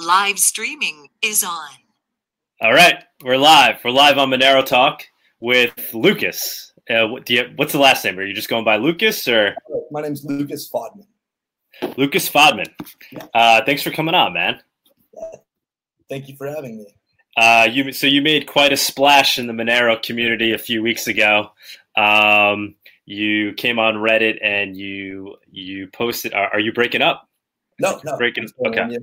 Live streaming is on. All right, we're live. We're live on Monero Talk with Lucas. Uh, what, you, what's the last name? Are you just going by Lucas or? My name's Lucas Fodman. Lucas Fodman. Yeah. Uh, thanks for coming on, man. Yeah. Thank you for having me. Uh, you so you made quite a splash in the Monero community a few weeks ago. Um, you came on Reddit and you you posted. Are, are you breaking up? No, no. Breaking. Okay.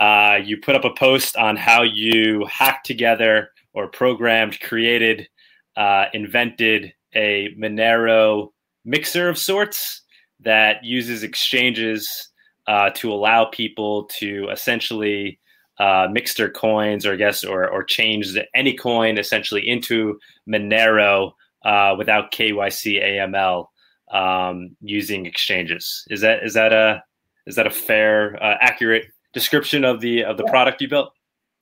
Uh, you put up a post on how you hacked together or programmed, created, uh, invented a Monero mixer of sorts that uses exchanges uh, to allow people to essentially uh, mix their coins, or I guess, or or change any coin essentially into Monero uh, without KYC AML um, using exchanges. Is that is that a is that a fair, uh, accurate description of the of the yeah. product you built?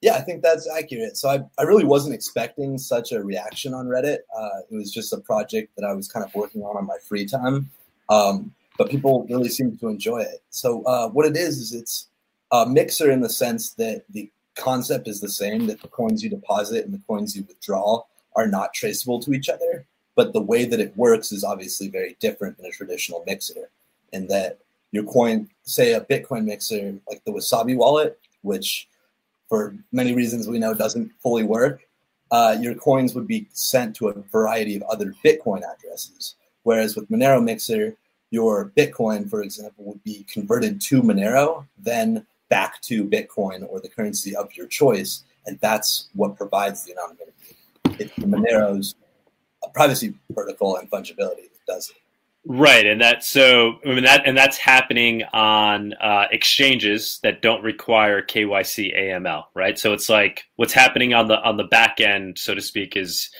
Yeah, I think that's accurate. So I, I really wasn't expecting such a reaction on Reddit. Uh, it was just a project that I was kind of working on on my free time, um, but people really seemed to enjoy it. So uh, what it is is it's a mixer in the sense that the concept is the same that the coins you deposit and the coins you withdraw are not traceable to each other, but the way that it works is obviously very different than a traditional mixer, in that your coin, say a Bitcoin mixer like the Wasabi wallet, which for many reasons we know doesn't fully work, uh, your coins would be sent to a variety of other Bitcoin addresses. Whereas with Monero Mixer, your Bitcoin, for example, would be converted to Monero, then back to Bitcoin or the currency of your choice. And that's what provides the anonymity. It's Monero's privacy protocol and fungibility that does it. Right, and that so I mean that and that's happening on uh, exchanges that don't require KYC AML, right? So it's like what's happening on the on the back end, so to speak, is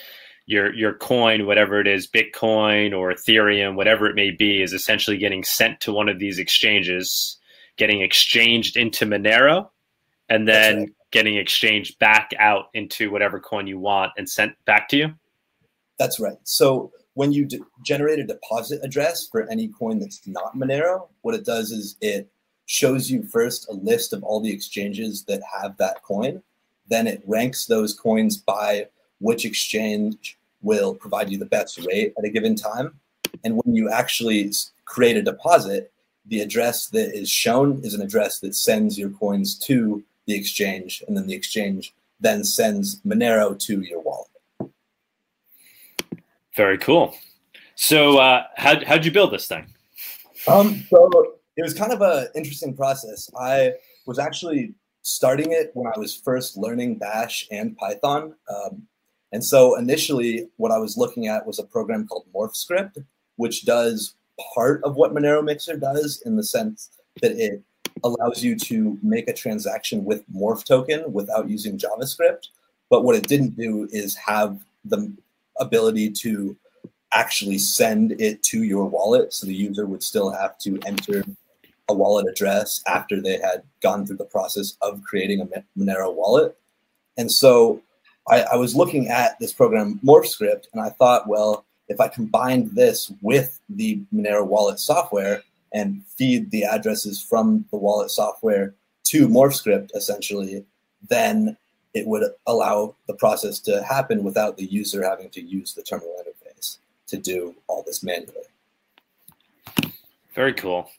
your your coin, whatever it is, Bitcoin or Ethereum, whatever it may be, is essentially getting sent to one of these exchanges, getting exchanged into Monero, and then right. getting exchanged back out into whatever coin you want and sent back to you. That's right. So when you generate a deposit address for any coin that's not Monero, what it does is it shows you first a list of all the exchanges that have that coin. Then it ranks those coins by which exchange will provide you the best rate at a given time. And when you actually create a deposit, the address that is shown is an address that sends your coins to the exchange, and then the exchange then sends Monero to your wallet. Very cool. So, uh, how how'd you build this thing? Um, so it was kind of an interesting process. I was actually starting it when I was first learning Bash and Python. Um, and so initially, what I was looking at was a program called MorphScript, which does part of what Monero Mixer does in the sense that it allows you to make a transaction with Morph token without using JavaScript. But what it didn't do is have the ability to actually send it to your wallet. So the user would still have to enter a wallet address after they had gone through the process of creating a Monero wallet. And so I, I was looking at this program MorphScript and I thought, well, if I combined this with the Monero wallet software and feed the addresses from the wallet software to MorphScript essentially, then it would allow the process to happen without the user having to use the terminal interface to do all this manually. Very cool.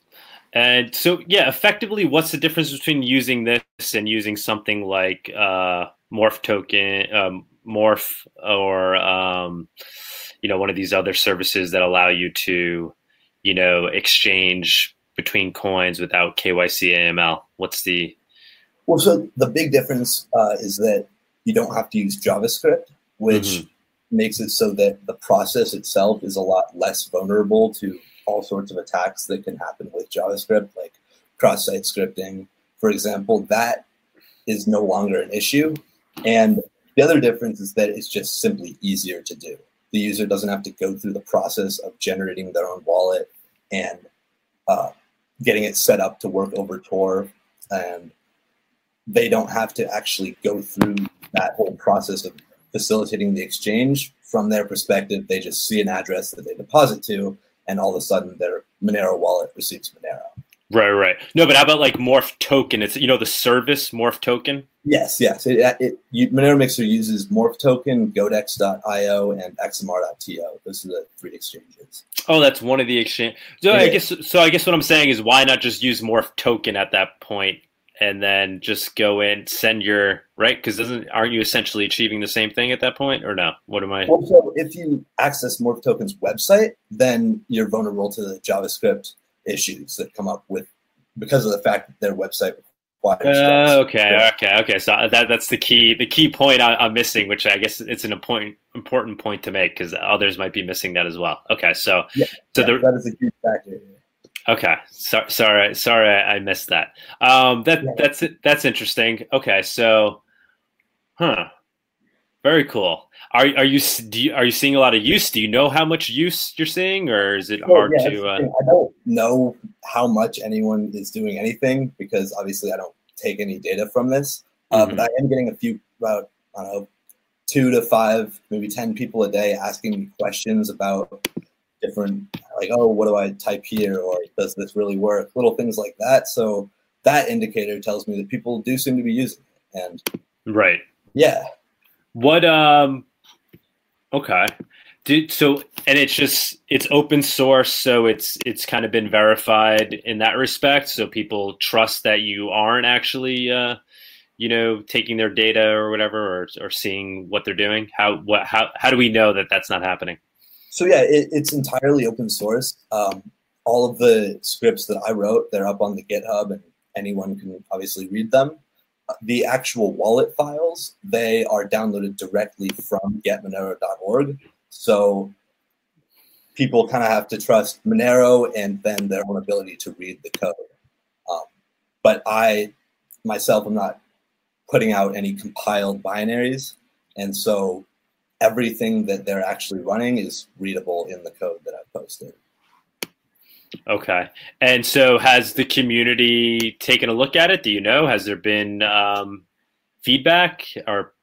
And so, yeah, effectively, what's the difference between using this and using something like uh, Morph Token, um, Morph, or um, you know, one of these other services that allow you to, you know, exchange between coins without KYC AML? What's the well, so the big difference uh, is that you don't have to use JavaScript, which mm-hmm. makes it so that the process itself is a lot less vulnerable to all sorts of attacks that can happen with JavaScript, like cross-site scripting, for example. That is no longer an issue. And the other difference is that it's just simply easier to do. The user doesn't have to go through the process of generating their own wallet and uh, getting it set up to work over Tor and they don't have to actually go through that whole process of facilitating the exchange. From their perspective, they just see an address that they deposit to, and all of a sudden their Monero wallet receives Monero. Right, right. No, but how about like Morph Token? It's you know the service Morph Token. Yes, yes. It, it, you, Monero Mixer uses Morph Token, Godex.io, and XMR.to. Those are the three exchanges. Oh, that's one of the exchange. So Yeah. I guess so. I guess what I'm saying is why not just use Morph Token at that point, and then just go in, send your right? Because doesn't aren't you essentially achieving the same thing at that point, or no? What am I? Well, so if you access Morph Token's website, then you're vulnerable to the JavaScript issues that come up with because of the fact that their website. Uh, okay, okay, okay. So that that's the key the key point I, I'm missing, which I guess it's an important important point to make because others might be missing that as well. Okay, so Yeah, so Yeah, the that is a huge factor. Okay, so, sorry, sorry, I missed that. Um, that Yeah. that's that's interesting. Okay, so, huh, very cool. Are are you do you, are you seeing a lot of use? Do you know how much use you're seeing, or is it Well, hard yeah, to? Uh. I don't know how much anyone is doing anything because obviously I don't take any data from this. Uh, Mhm. But I am getting a few about I don't know two to five, maybe ten people a day asking me questions about different like oh what do I type here or does this really work? Little things like that. So that indicator tells me that people do seem to be using it, and right. yeah, What? Um. Okay. Did so, and it's just it's open source, so it's it's kind of been verified in that respect. So people trust that you aren't actually, uh, you know, taking their data or whatever, or or seeing what they're doing. How what how how do we know that that's not happening? So yeah, it, it's entirely open source. Um, all of the scripts that I wrote, they're up on the GitHub, and anyone can obviously read them. The actual wallet files, they are downloaded directly from getmonero.org. So people kind of have to trust Monero and then their own ability to read the code. Um, but I myself am not putting out any compiled binaries, and so everything that they're actually running is readable in the code that I've posted. Okay. And so, has the community taken a look at it? Do you know? Has there been um, feedback or?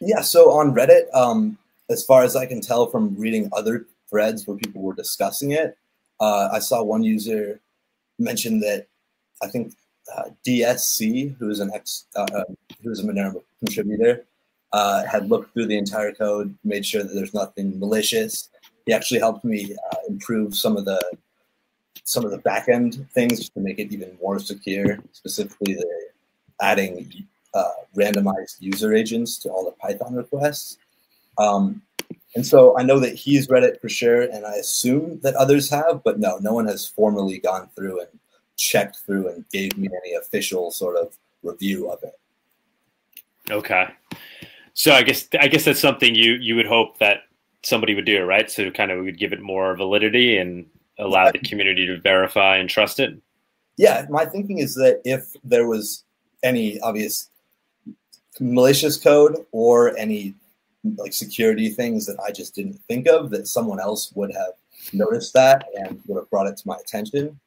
Yeah, so on Reddit, um, as far as I can tell from reading other threads where people were discussing it, uh, I saw one user mention that I think uh, DSC, who is an ex, uh, uh, who is a Monero contributor, uh, had looked through the entire code, made sure that there's nothing malicious. He actually helped me uh, improve some of the some of the backend things to make it even more secure. Specifically, the adding uh, randomized user agents to all the Python requests. Um, and so I know that he's read it for sure, and I assume that others have, but no, no one has formally gone through and checked through and gave me any official sort of review of it. Okay. So I guess I guess that's something you you would hope that somebody would do, right? So kind of would give it more validity and allow the community to verify and trust it. Yeah, my thinking is that if there was any obvious malicious code or any like security things that I just didn't think of, that someone else would have noticed that and would have brought it to my attention.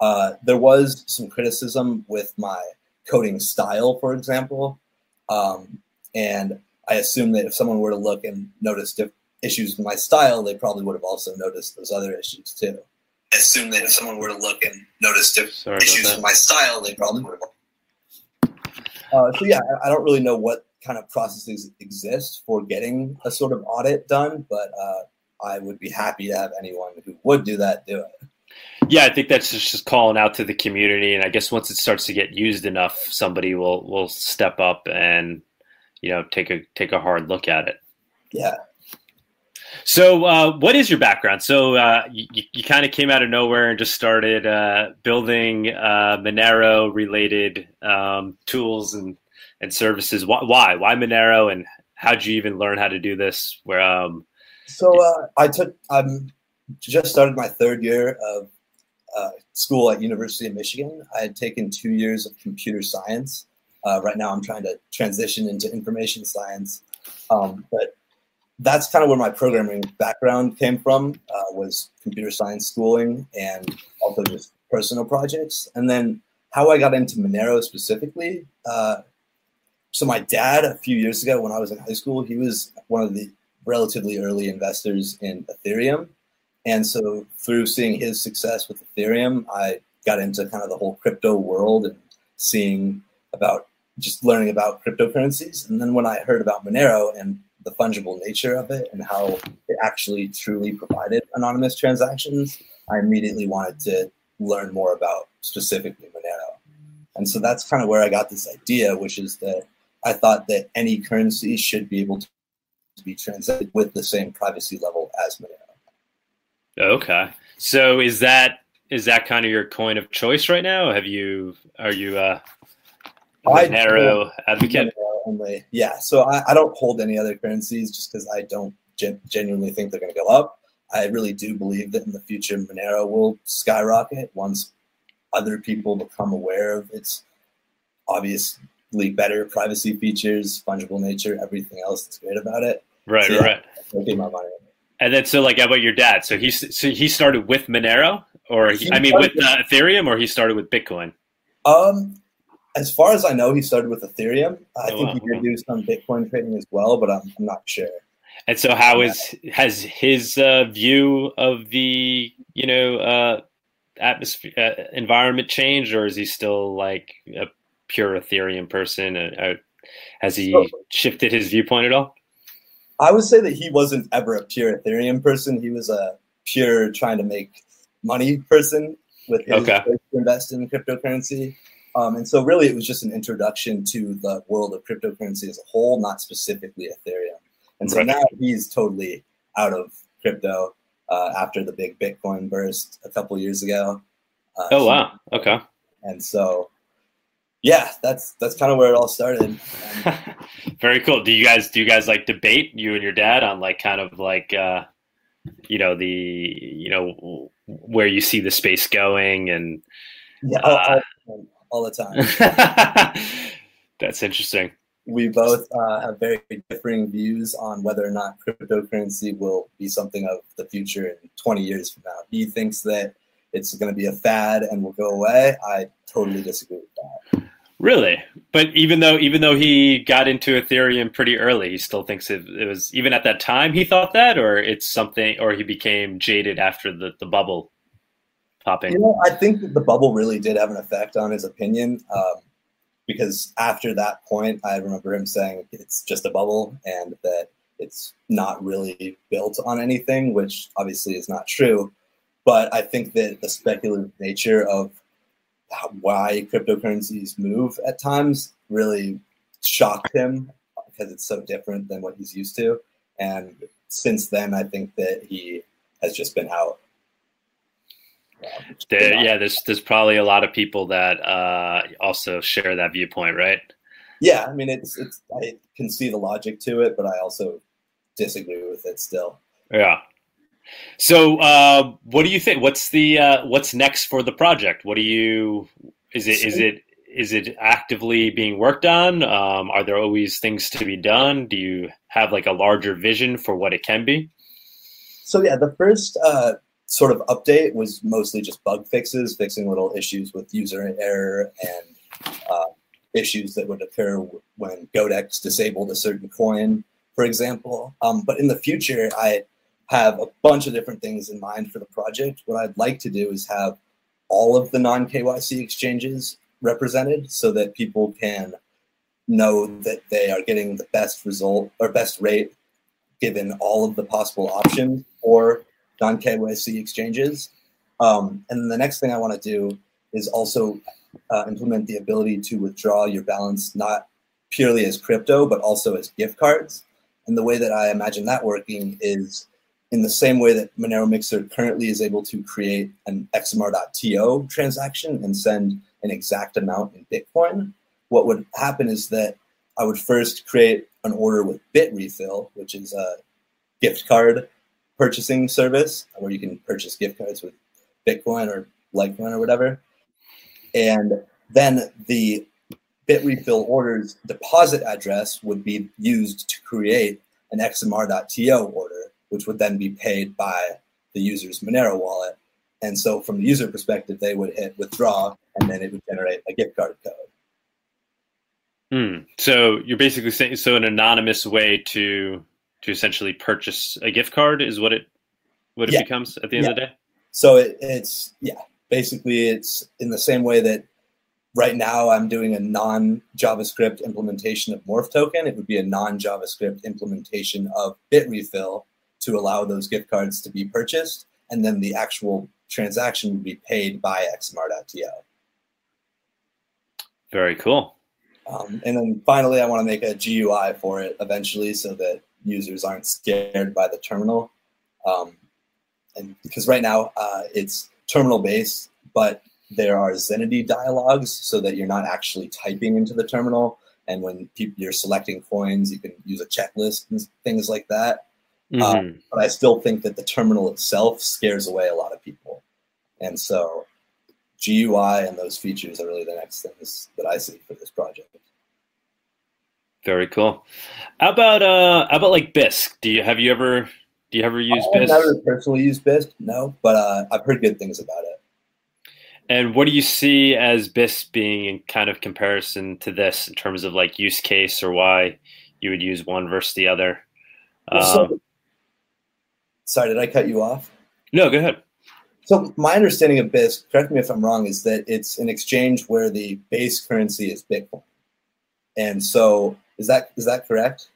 Uh, there was some criticism with my coding style, for example, um, and I assume that if someone were to look and notice diff- issues with my style, they probably would have also noticed those other issues too. I assume that if someone were to look and notice diff- issues with my style, they probably would have. Uh, so yeah, I- I don't really know what kind of processes exist for getting a sort of audit done, but uh, I would be happy to have anyone who would do that do it. Yeah, I think that's just, just calling out to the community, and I guess once it starts to get used enough, somebody will will step up and you know take a take a hard look at it. Yeah. So, uh, what is your background? So, uh, you, you kind of came out of nowhere and just started uh, building uh, Monero related um, tools and, and services. Why? Why? Why Monero? And how did you even learn how to do this? Where? Um, So uh, I took I'm just started my third year of uh, school at University of Michigan. I had taken two years of computer science. Uh, right now, I'm trying to transition into information science, um, but that's kind of where my programming background came from. Uh, was computer science schooling and also just personal projects. And then how I got into Monero specifically. Uh, so my dad, a few years ago, when I was in high school, he was one of the relatively early investors in Ethereum. And so through seeing his success with Ethereum, I got into kind of the whole crypto world and seeing about just learning about cryptocurrencies. And then when I heard about Monero and the fungible nature of it and how it actually truly provided anonymous transactions, I immediately wanted to learn more about specifically Monero. And so that's kind of where I got this idea, which is that I thought that any currency should be able to be transacted with the same privacy level as Monero. Okay. So is that is that kind of your coin of choice right now? Have you are you uh Monero advocate? Only. Yeah. So I, I don't hold any other currencies just because I don't gen- genuinely think they're going to go up. I really do believe that in the future Monero will skyrocket once other people become aware of its obviously better privacy features, fungible nature, everything else that's great about it. Right, so, yeah, right. My money. And then, so like, how about your dad? So he so he started with Monero, or he, I mean, with uh, Ethereum, or he started with Bitcoin. Um, as far as I know, he started with Ethereum. I Oh, think wow. he did do some Bitcoin trading as well, but I'm, I'm not sure. And so, how is has his uh, view of the you know uh, atmosphere uh, environment changed, or is he still like a pure Ethereum person? Uh, uh, has he So- shifted his viewpoint at all? I would say that he wasn't ever a pure Ethereum person. He was a pure trying to make money person with his Okay. to invest in cryptocurrency. Um, and so, really, it was just an introduction to the world of cryptocurrency as a whole, not specifically Ethereum. And so Right. now he's totally out of crypto uh, after the big Bitcoin burst a couple years ago. Uh, Oh wow, okay. And so, yeah, that's that's kind of where it all started. Very cool. Do you guys do you guys like debate you and your dad on like kind of like uh you know the you know where you see the space going and yeah, Uh, all, the time. that's interesting. we both uh, have very differing views on whether or not cryptocurrency will be something of the future in 20 years from now. He thinks that it's going to be a fad and will go away. I totally disagree with that. Really? But even though even though he got into Ethereum pretty early, he still thinks it, it was even at that time he thought that or it's something or he became jaded after the, the bubble popping. You know, I think the bubble really did have an effect on his opinion um, because after that point, I remember him saying it's just a bubble and that it's not really built on anything, which obviously is not true. But I think that the speculative nature of why cryptocurrencies move at times really shocked him because it's so different than what he's used to. And since then, I think that he has just been out. There, yeah, there's there's probably a lot of people that uh, also share that viewpoint, right? Yeah, I mean, it's it's. I can see the logic to it, but I also disagree with it still. Yeah. So, uh, what do you think? What's the uh, what's next for the project? What do you? Is it is it is it actively being worked on? Um, are there always things to be done? Do you have like a larger vision for what it can be? So yeah, the first uh, sort of update was mostly just bug fixes, fixing little issues with user error and uh, issues that would occur when Godex disabled a certain coin, for example. Um, but in the future, I have a bunch of different things in mind for the project. What I'd like to do is have all of the non KYC exchanges represented so that people can know that they are getting the best result or best rate given all of the possible options for non KYC exchanges. Um, and then the next thing I want to do is also uh, implement the ability to withdraw your balance not purely as crypto, but also as gift cards. And the way that I imagine that working is in the same way that Monero Mixer currently is able to create an XMR.to transaction and send an exact amount in Bitcoin. What would happen is that I would first create an order with Bitrefill, which is a gift card purchasing service where you can purchase gift cards with Bitcoin or Litecoin or whatever. And then the Bitrefill order's deposit address would be used to create an XMR.to order, which would then be paid by the user's Monero wallet. And so, from the user perspective, they would hit withdraw, and then it would generate a gift card code. Hmm. So you're basically saying so an anonymous way to to essentially purchase a gift card is what it what it Yeah. becomes at the end of the day. So it, it's yeah, basically, it's in the same way that right now I'm doing a non JavaScript implementation of Morph Token. It would be a non JavaScript implementation of Bitrefill to allow those gift cards to be purchased, and then the actual transaction would be paid by XMR.to. Very cool. Um, and then finally, I want to make a GUI for it eventually so that users aren't scared by the terminal. Um, and because right now uh, it's terminal based, but there are Zenity dialogues so that you're not actually typing into the terminal. And when people, you're selecting coins, you can use a checklist and things like that. Mm-hmm. Um, but I still think that the terminal itself scares away a lot of people. And so GUI and those features are really the next things that I see for this project. Very cool. How about uh how about like Bisq? Do you have you ever do you ever use Bisq? I've never personally used Bisq, no, but uh, I've heard good things about it. And what do you see as Bisq being in kind of comparison to this in terms of like use case or why you would use one versus the other? so, um, sorry, did I cut you off? No, go ahead. So my understanding of Bisq, correct me if I'm wrong, is that it's an exchange where the base currency is Bitcoin. And so is that is that correct?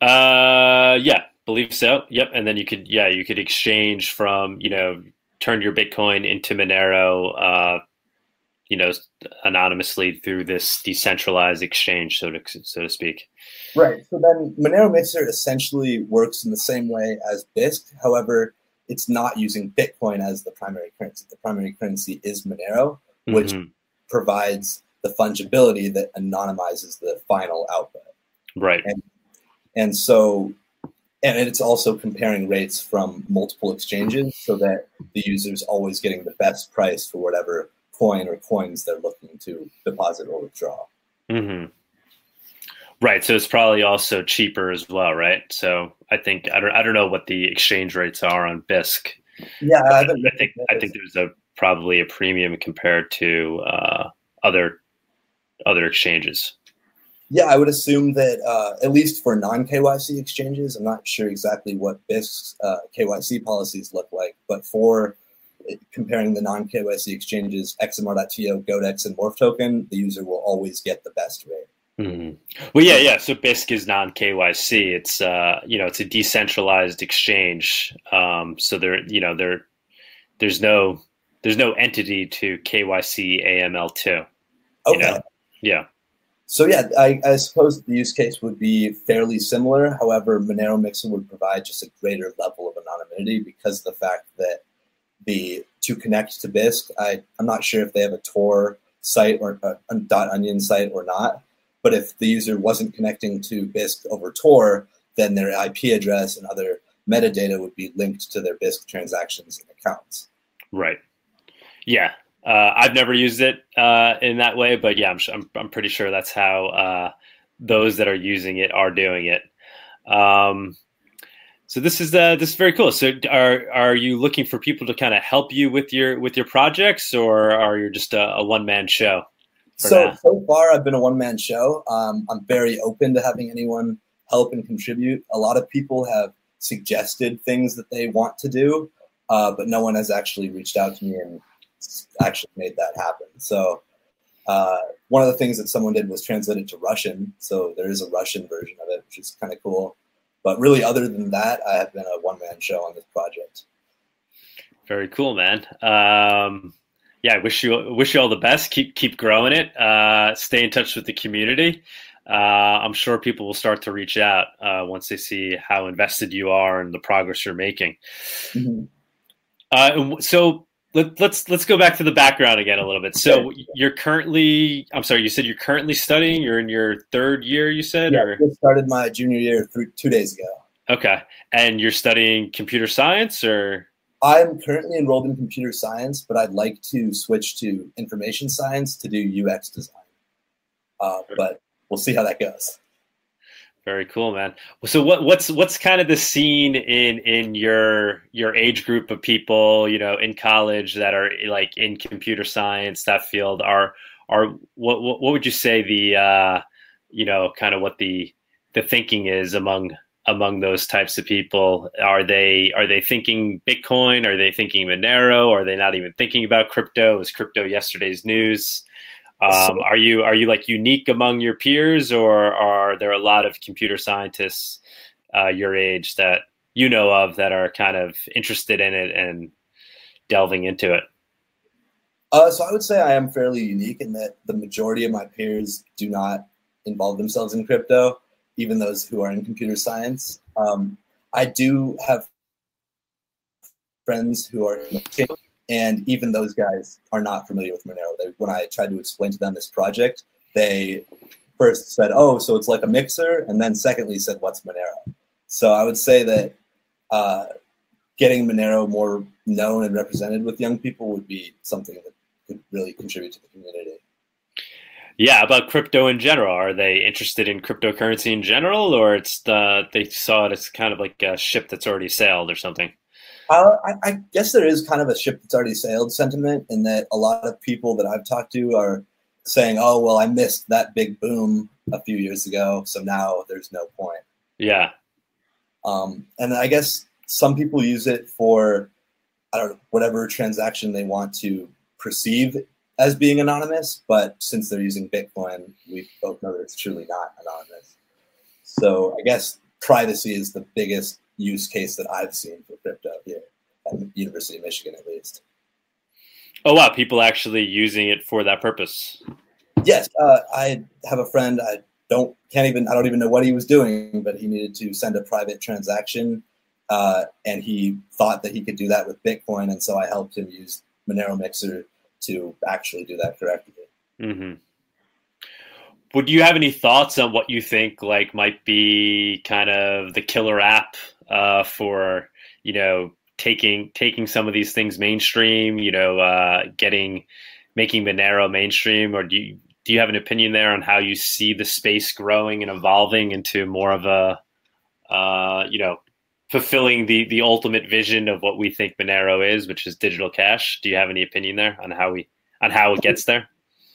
Uh, yeah, believe so. Yep. And then you could, yeah, you could exchange from, you know, turn your Bitcoin into Monero, uh, you know, anonymously through this decentralized exchange, so to so to speak. Right. So then Monero Mixer essentially works in the same way as Bisq. However, it's not using Bitcoin as the primary currency. The primary currency is Monero, which mm-hmm. provides the fungibility that anonymizes the final output. Right. And, and so, and it's also comparing rates from multiple exchanges so that the user is always getting the best price for whatever coin or coins they're looking to deposit or withdraw. Mm-hmm. Right. So it's probably also cheaper as well, right? So I think I don't I don't know what the exchange rates are on Bisq. Yeah, I, I, think I think there's a probably a premium compared to uh, other other exchanges. Yeah, I would assume that uh, at least for non KYC exchanges, I'm not sure exactly what Bisq's uh, KYC policies look like, but for uh, comparing the non KYC exchanges, XMR.to, Godex, and Morph Token, the user will always get the best rate. Mm-hmm. Well, yeah, yeah. So Bisq is non KYC. It's uh, you know, it's a decentralized exchange. Um, so there, you know, there, there's no, there's no entity to KYC AML two. Okay. You know? Yeah. So yeah, I, I, suppose the use case would be fairly similar. However, Monero Mixer would provide just a greater level of anonymity because of the fact that the to connect to Bisq, I, I'm not sure if they have a Tor site or uh, a, a .onion site or not. But if the user wasn't connecting to Bisq over Tor, then their IP address and other metadata would be linked to their Bisq transactions and accounts. Right. Yeah, uh, I've never used it uh, in that way, but yeah, I'm, I'm, I'm pretty sure that's how uh, those that are using it are doing it. Um, so this is uh, this is very cool. So are are you looking for people to kind of help you with your with your projects, or are you just a, a one man show? So now? so far, I've been a one man show. Um, I'm very open to having anyone help and contribute. A lot of people have suggested things that they want to do, uh, but no one has actually reached out to me and actually made that happen. So uh, one of the things that someone did was translate it to Russian. So there is a Russian version of it, which is kind of cool. But really, other than that, I have been a one man show on this project. Very cool, man. Um, yeah, I wish you wish you all the best. Keep keep growing it. Uh, stay in touch with the community. Uh, I'm sure people will start to reach out uh, once they see how invested you are and the progress you're making. Mm-hmm. Uh, so let, let's, let's go back to the background again a little bit. So you're currently, I'm sorry, you said you're currently studying. You're in your third year. You said, yeah, or? I just started my junior year three, two days ago. Okay, and you're studying computer science, or I'm currently enrolled in computer science, but I'd like to switch to information science to do UX design. Uh, but we'll see how that goes. Very cool, man. So what what's what's kind of the scene in in your your age group of people, you know, in college that are like in computer science, that field are are what what, what would you say the uh you know, kind of what the the thinking is among among those types of people? Are they are they thinking Bitcoin? Are they thinking Monero? Are they not even thinking about crypto? Is crypto yesterday's news? Um, are you are you like unique among your peers, or are there a lot of computer scientists uh, your age that you know of that are kind of interested in it and delving into it? Uh, so I would say I am fairly unique in that the majority of my peers do not involve themselves in crypto, even those who are in computer science. Um, I do have friends who are in the and even those guys are not familiar with Monero. They, when I tried to explain to them this project, they first said, "Oh, so it's like a mixer," and then secondly said, "What's Monero?" So I would say that uh, getting Monero more known and represented with young people would be something that could really contribute to the community. Yeah, about crypto in general. Are they interested in cryptocurrency in general, or it's the they saw it as kind of like a ship that's already sailed or something? Uh, I, I, guess there is kind of a ship that's already sailed sentiment in that a lot of people that I've talked to are saying, "Oh, well, I missed that big boom a few years ago, so now there's no point." Yeah. Um, and I guess some people use it for I don't know whatever transaction they want to perceive as being anonymous, but since they're using Bitcoin, we both know that it's truly not anonymous. So I guess privacy is the biggest use case that I've seen for crypto here at the University of Michigan, at least. Oh wow, people actually using it for that purpose. Yes, uh, I have a friend. I don't can't even I don't even know what he was doing, but he needed to send a private transaction, uh, and he thought that he could do that with Bitcoin, and so I helped him use Monero Mixer to actually do that correctly. Mm-hmm. Would you have any thoughts on what you think like might be kind of the killer app uh, for you know taking taking some of these things mainstream? You know, uh, getting making Monero mainstream, or do you do you have an opinion there on how you see the space growing and evolving into more of a uh, you know fulfilling the the ultimate vision of what we think Monero is, which is digital cash. Do you have any opinion there on how we on how it gets there?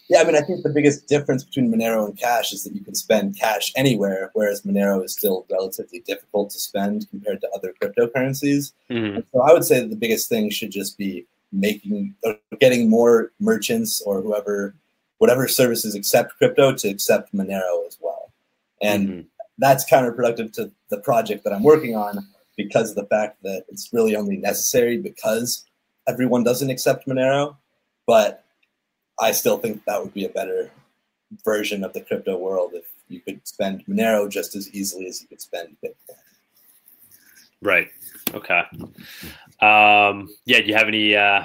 Yeah, I mean, I think the biggest difference between Monero and cash is that you can spend cash anywhere, whereas Monero is still relatively difficult to spend compared to other cryptocurrencies. Mm-hmm. So I would say that the biggest thing should just be making getting more merchants or whoever whatever services accept crypto to accept Monero as well. And mm-hmm. that's counterproductive to the project that I'm working on because of the fact that it's really only necessary because everyone doesn't accept Monero. But I still think that would be a better version of the crypto world if you could spend Monero just as easily as you could spend Bitcoin. Right. Okay. Um, yeah. Do you have any uh,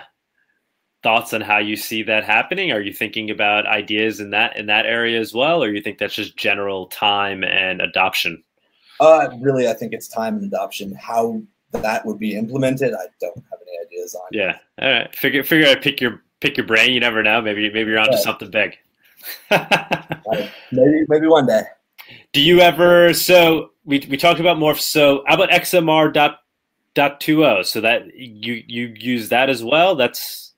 thoughts on how you see that happening? Are you thinking about ideas in that in that area as well, or you think that's just general time and adoption? Uh, really, I think it's time and adoption. How that would be implemented, I don't have any ideas on. Yeah, all right. Figure figure out pick your pick your brain. You never know. Maybe maybe you're onto yeah. something big. maybe maybe one day. Do you ever? So we we talked about more. So how about XMR dot dot two o? So that you you use that as well. That's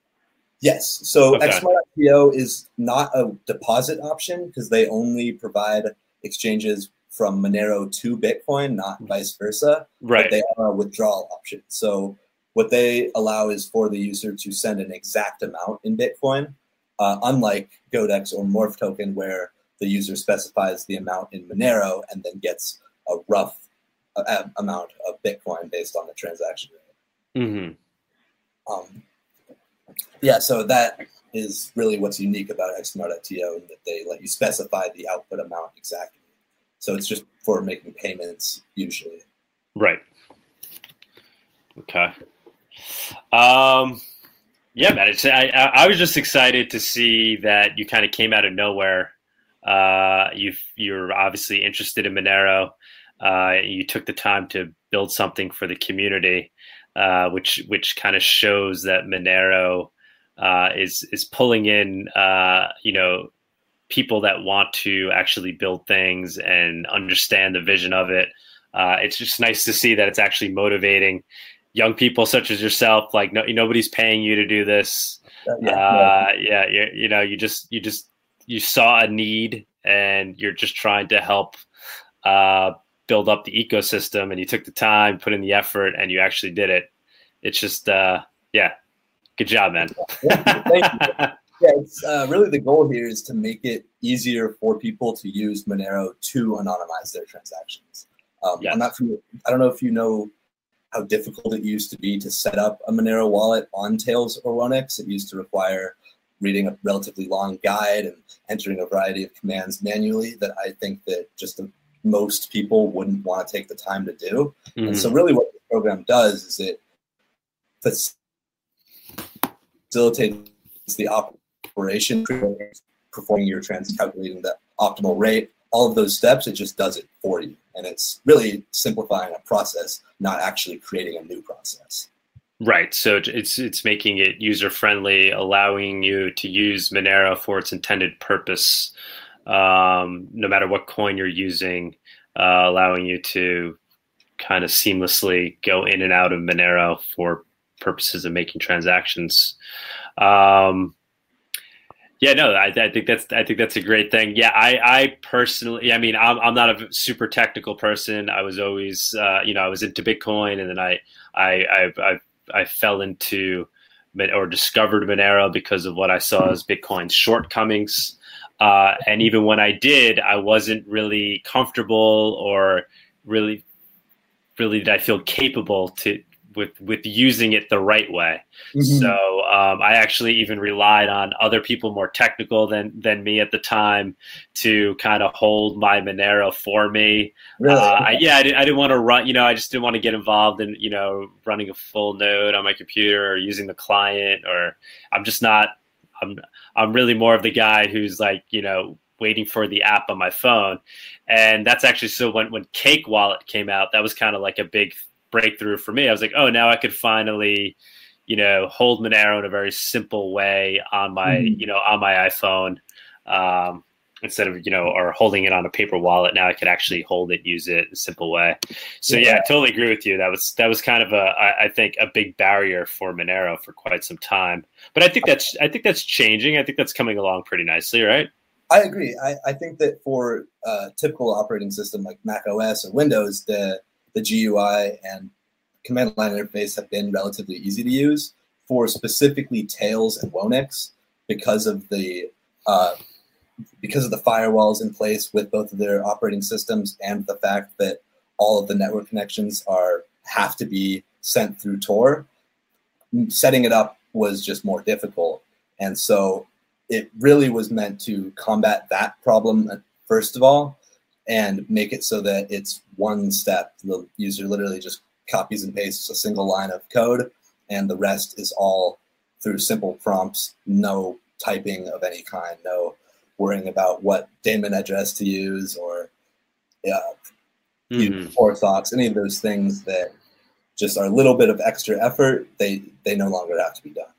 yes. So okay. XMR.to is not a deposit option because they only provide exchanges from Monero to Bitcoin, not vice versa. Right. But they are a withdrawal option. So what they allow is for the user to send an exact amount in Bitcoin, uh, unlike Godex or Morph token, where the user specifies the amount in Monero and then gets a rough uh, amount of Bitcoin based on the transaction rate. Mm-hmm. Um, yeah, so that is really what's unique about XMR.to, in that they let you specify the output amount exactly. So it's just for making payments usually. Right. Okay. Um, yeah, man. It's, I, I was just excited to see that you kind of came out of nowhere. Uh, you you're obviously interested in Monero. Uh, you took the time to build something for the community, uh, which which kind of shows that Monero uh, is is pulling in uh, you know people that want to actually build things and understand the vision of it. Uh, it's just nice to see that it's actually motivating young people such as yourself. Like no, nobody's paying you to do this. Uh, yeah, uh, yeah, you, you know, you just you just you saw a need and you're just trying to help uh, build up the ecosystem and you took the time, put in the effort, and you actually did it. It's just, uh, yeah, good job, man. Thank you. yeah, it's uh, really the goal here is to make it easier for people to use Monero to anonymize their transactions. Um, Yes. I'm not familiar, I don't know if you know how difficult it used to be to set up a Monero wallet on Tails or Whonix. It used to require reading a relatively long guide and entering a variety of commands manually that I think that just the, most people wouldn't want to take the time to do. Mhm. And so, really, what the program does is it facilitates the operation, performing your trans, calculating the optimal rate, all of those steps. It just does it for you, and it's really simplifying a process, not actually creating a new process. Right. So it's it's making it user friendly, allowing you to use Monero for its intended purpose, um, no matter what coin you're using, uh, allowing you to kind of seamlessly go in and out of Monero for purposes of making transactions. Um, yeah, no, I, I think that's I think that's a great thing. Yeah, I, I personally, I mean, I'm, I'm not a super technical person. I was always, uh, you know, I was into Bitcoin, and then I I I, I I fell into or discovered Monero because of what I saw as Bitcoin's shortcomings. Uh, and even when I did, I wasn't really comfortable or really, really did I feel capable to with with using it the right way. So um, I actually even relied on other people more technical than than me at the time to kind of hold my Monero for me. really, Uh, I, yeah, I didn't, I didn't want to run. You know, I just didn't want to get involved in you know running a full node on my computer or using the client. Or I'm just not. I'm I'm really more of the guy who's like you know waiting for the app on my phone, and that's actually so when when Cake Wallet came out, that was kind of like a big breakthrough for me. I was like, oh, now I could finally you know hold Monero in a very simple way on my Mhm. you know on my iPhone. Um, instead of you know or holding it on a paper wallet now i could actually hold it use it in a simple way so yeah, Yeah. i totally agree with you that was that was kind of a I, I think a big barrier for monero for quite some time but i think that's i think that's changing i think that's coming along pretty nicely right I agree. I, I think that for a typical operating system like Mac OS or Windows, the the GUI and command line interface have been relatively easy to use. For specifically Tails and Whonix, because of the uh, because of the firewalls in place with both of their operating systems and the fact that all of the network connections are have to be sent through Tor, setting it up was just more difficult. And so it really was meant to combat that problem uh, first of all and make it so that it's one step the user literally just copies and pastes a single line of code and the rest is all through simple prompts no typing of any kind no worrying about what daemon address to use or uh, Mhm. orthox any of those things that just are a little bit of extra effort they they no longer have to be done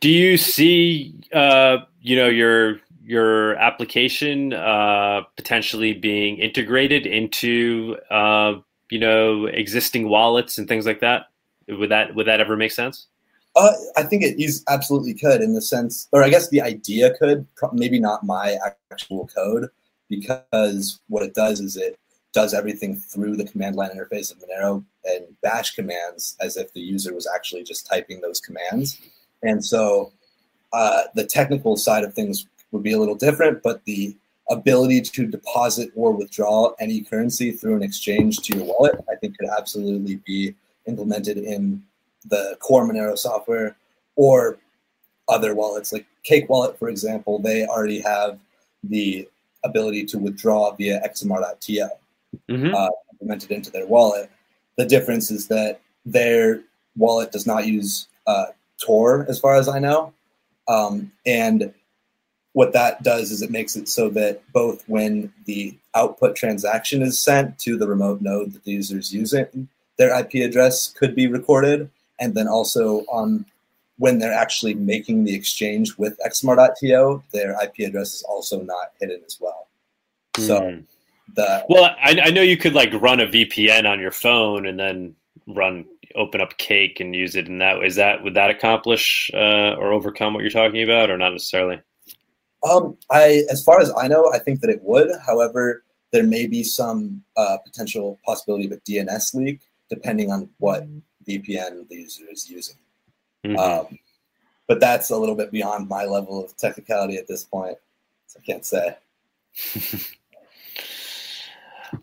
do you see uh you know your your application uh potentially being integrated into uh you know existing wallets and things like that would that would that ever make sense Uh, I think it is absolutely could in the sense, or I guess the idea could, maybe not my actual code, because what it does is it does everything through the command line interface of Monero and bash commands as if the user was actually just typing those commands. And so uh, the technical side of things would be a little different, but the ability to deposit or withdraw any currency through an exchange to your wallet, I think could absolutely be implemented in the core Monero software or other wallets like Cake Wallet, for example. They already have the ability to withdraw via XMR.to mm-hmm. uh, implemented into their wallet. The difference is that their wallet does not use uh, Tor, as far as I know. Um, and what that does is it makes it so that both when the output transaction is sent to the remote node that the user is using, their IP address could be recorded, and then also on when they're actually making the exchange with XMR.to, their IP address is also not hidden as well. So Mhm. the Well, I, I know you could like run a VPN on your phone and then run open up Cake and use it in that way. Is that would that accomplish uh, or overcome what you're talking about, or not necessarily? Um, I, as far as I know, I think that it would. However, there may be some uh, potential possibility of a DNS leak, depending on what VPN the user is using. Mhm. Um, but that's a little bit beyond my level of technicality at this point, so I can't say.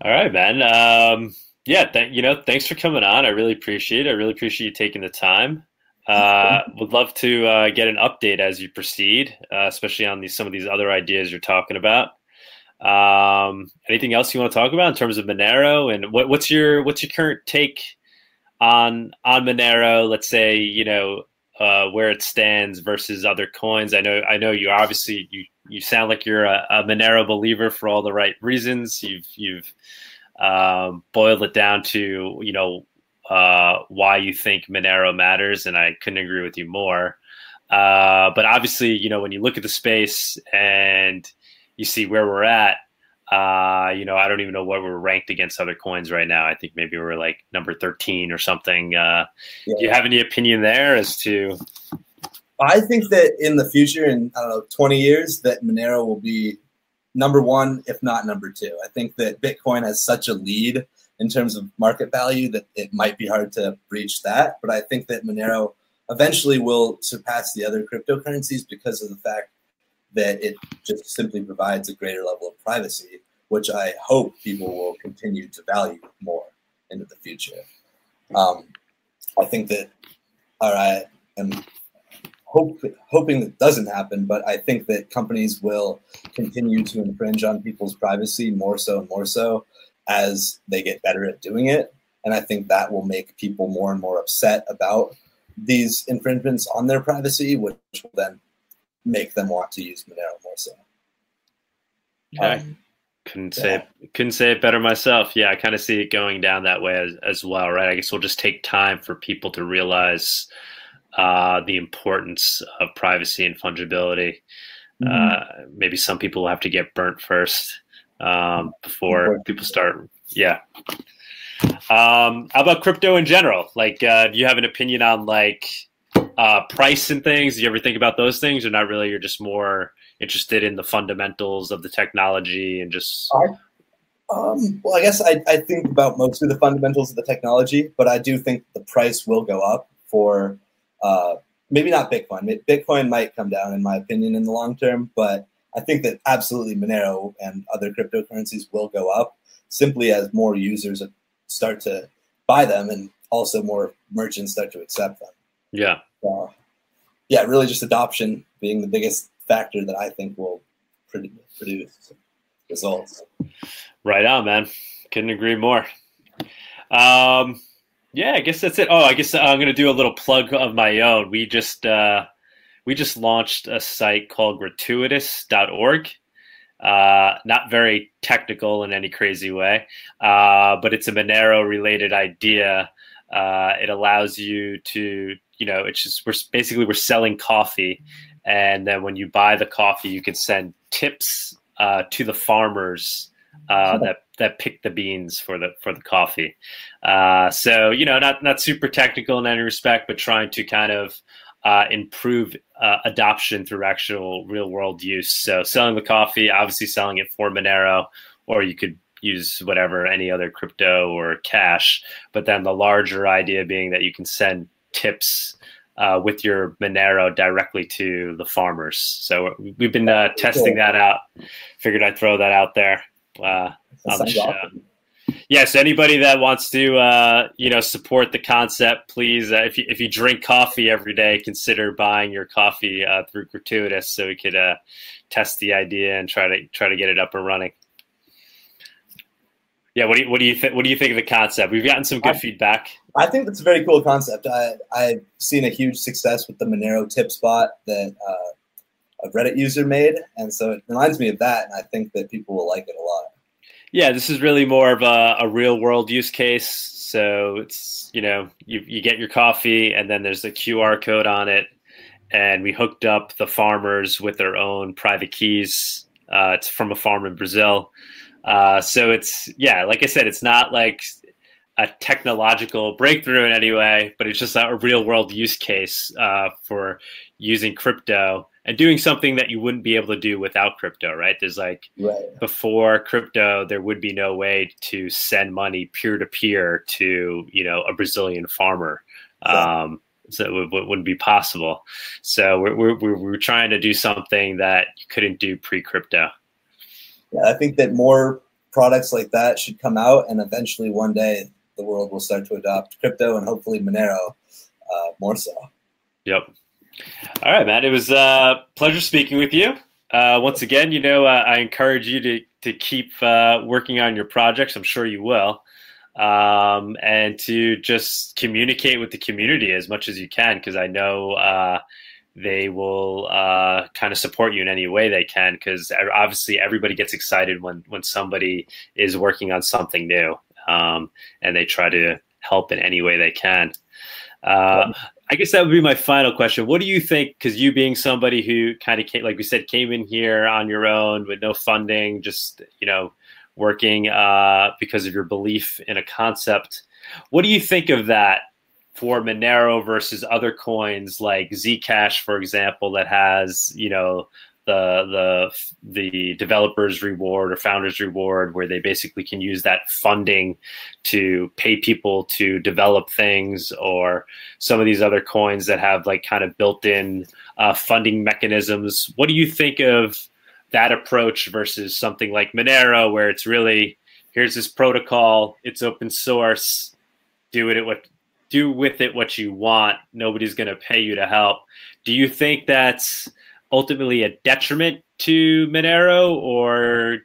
All right, man. Um, yeah, th- you know, thanks for coming on. I really appreciate it. I really appreciate you taking the time. Uh, would love to uh, get an update as you proceed, uh, especially on these some of these other ideas you're talking about. Um, anything else you want to talk about in terms of Monero and what, what's your what's your current take on on Monero? Let's say you know uh, where it stands versus other coins. I know I know you obviously you you sound like you're a, a Monero believer for all the right reasons. You've you've um, boiled it down to you know uh, why you think Monero matters, and I couldn't agree with you more. Uh, but obviously, you know when you look at the space and you see where we're at, uh, you know I don't even know where we're ranked against other coins right now. I think maybe we're like number thirteen or something. Uh, Yeah. Do you have any opinion there as to? I think that in the future, in I don't know, 20 years, that Monero will be number one, if not number two. I think that Bitcoin has such a lead in terms of market value that it might be hard to breach that. But I think that Monero eventually will surpass the other cryptocurrencies because of the fact that it just simply provides a greater level of privacy, which I hope people will continue to value more into the future. Um, I think that, or I am hope, hoping that doesn't happen, but I think that companies will continue to infringe on people's privacy more so and more so as they get better at doing it. And I think that will make people more and more upset about these infringements on their privacy, which will then make them want to use Monero more so. I Um, couldn't say it, couldn't say it better myself. Yeah, I kind of see it going down that way as, as well, right? I guess we'll just take time for people to realize uh, the importance of privacy and fungibility. Uh, maybe some people will have to get burnt first um, before people start. Yeah. Um, how about crypto in general? Like, uh, do you have an opinion on like uh, price and things? Do you ever think about those things, or not really? You're just more interested in the fundamentals of the technology and just Um, well, I guess I, I think about mostly the fundamentals of the technology, but I do think the price will go up for uh, maybe not Bitcoin. Bitcoin might come down, in my opinion, in the long term, but I think that absolutely Monero and other cryptocurrencies will go up simply as more users start to buy them and also more merchants start to accept them. yeah. Uh, yeah, really just adoption being the biggest factor that I think will produce results. Right on, man. Couldn't agree more. Um, yeah, I guess that's it. Oh, I guess I'm gonna do a little plug of my own. We just uh, we just launched a site called gratuitous.org. Uh, not very technical in any crazy way, uh, but it's a Monero related idea. Uh, it allows you to, you know, it's just we're basically we're selling coffee, and then when you buy the coffee, you can send tips uh, to the farmers uh, that that pick the beans for the for the coffee. Uh, so you know, not not super technical in any respect, but trying to kind of uh, improve uh, adoption through actual real world use. So selling the coffee, obviously selling it for Monero, or you could use whatever any other crypto or cash. But then the larger idea being that you can send tips. Uh, with your Monero directly to the farmers. So we've been uh, testing that out. Figured I'd throw that out there. Uh, on the show. awesome. Yes, anybody that wants to, uh, you know, support the concept, please. Uh, if you if you drink coffee every day, consider buying your coffee uh, through Gratuitous, so we could uh, test the idea and try to try to get it up and running. Yeah, what do you what do you think? What do you think of the concept? We've gotten some good I- feedback. I think that's a very cool concept. I, I've seen a huge success with the Monero tip bot that uh, a Reddit user made, and so it reminds me of that, and I think that people will like it a lot. Yeah, this is really more of a, a real world use case. So it's you know you you get your coffee and then there's a QR code on it, and we hooked up the farmers with their own private keys. Uh, it's from a farm in Brazil, uh, so it's yeah, like I said, it's not like a technological breakthrough in any way, but it's just a real world use case uh, for using crypto and doing something that you wouldn't be able to do without crypto, right? There's like Right. before crypto, there would be no way to send money peer to peer to you know a Brazilian farmer. Um, so it would, wouldn't be possible. So we're, we're we're we're trying to do something that you couldn't do pre crypto. Yeah, I think that more products like that should come out, and eventually one day the world will start to adopt crypto and hopefully Monero uh, more so. Yep. All right, Matt. It was a uh, pleasure speaking with you. Uh, once again, you know, uh, I encourage you to to keep uh, working on your projects. I'm sure you will, um, and to just communicate with the community as much as you can, because I know uh, they will uh, kind of support you in any way they can. Because obviously, everybody gets excited when when somebody is working on something new, um, and they try to help in any way they can. I guess that would be my final question. What do you think? Because you being somebody who kind of came, like we said, came in here on your own with no funding, just you know, working uh, because of your belief in a concept. What do you think of that for Monero versus other coins like Zcash, for example, that has you know the the the developers reward or founders reward where they basically can use that funding to pay people to develop things or some of these other coins that have like kind of built-in uh, funding mechanisms. What do you think of that approach versus something like monero where it's really here's this protocol it's open source do it what do with it what you want nobody's going to pay you to help. Do you think that's ultimately a detriment to Monero, or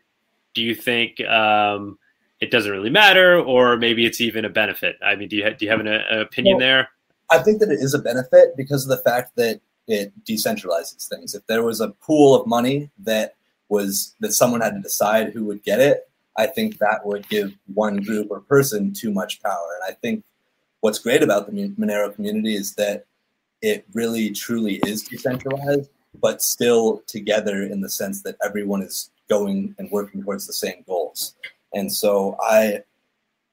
do you think um, it doesn't really matter, or maybe it's even a benefit? I mean, do you ha- do you have an, an opinion well, there? I think that it is a benefit because of the fact that it decentralizes things. If there was a pool of money that was that someone had to decide who would get it, I think that would give one group or person too much power. And I think what's great about the Monero community is that it really truly is decentralized but still together in the sense that everyone is going and working towards the same goals. And so I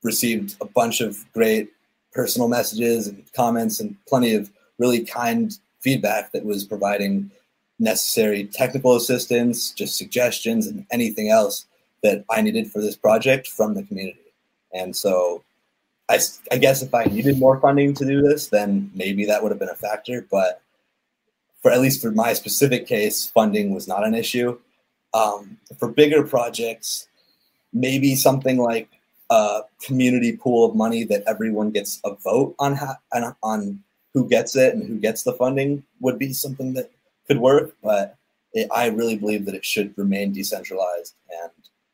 received a bunch of great personal messages and comments and plenty of really kind feedback that was providing necessary technical assistance, just suggestions, and anything else that I needed for this project from the community. And so I, I guess if I needed more funding to do this, then maybe that would have been a factor. But for at least for my specific case, funding was not an issue. Um, for bigger projects, maybe something like a community pool of money that everyone gets a vote on ha- on who gets it and who gets the funding would be something that could work. But it, I really believe that it should remain decentralized, and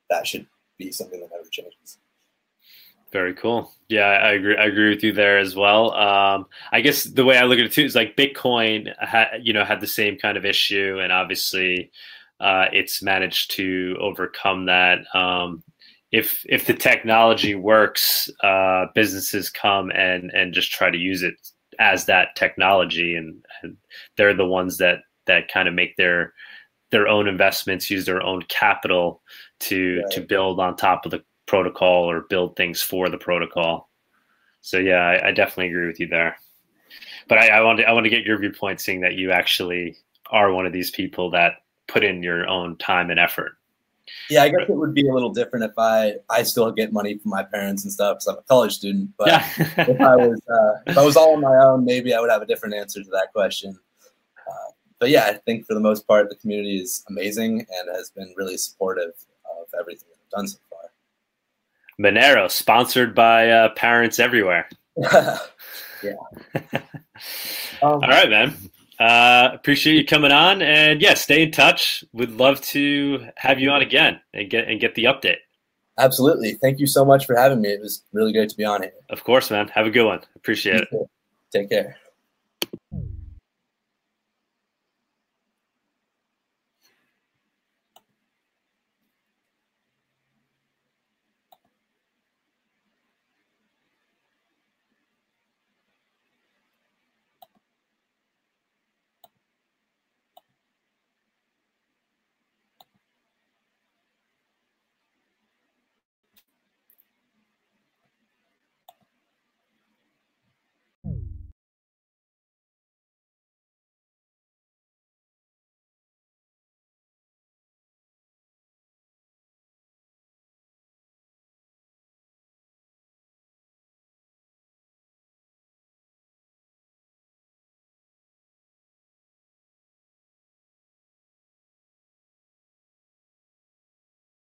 that should be something that never changes. Very cool. Yeah, I agree. I agree with you there as well. Um, I guess the way I look at it too is like Bitcoin, ha, you know, had the same kind of issue, and obviously, uh, it's managed to overcome that. Um, if if the technology works, uh, businesses come and and just try to use it as that technology, and, and they're the ones that that kind of make their their own investments, use their own capital to right. to build on top of the protocol or build things for the protocol. So yeah, I, I definitely agree with you there. But I, I want to I want to get your viewpoint, seeing that you actually are one of these people that put in your own time and effort. Yeah, I guess it would be a little different if I I still get money from my parents and stuff because I'm a college student. But yeah. if I was uh, if I was all on my own, maybe I would have a different answer to that question. Uh, but yeah, I think for the most part, the community is amazing and has been really supportive of everything that I've done so Monero, sponsored by uh, parents everywhere. yeah. um, All right, man. Uh, appreciate you coming on, and yeah, stay in touch. Would love to have you on again and get and get the update. Absolutely. Thank you so much for having me. It was really great to be on here. Of course, man. Have a good one. Appreciate it. Take care.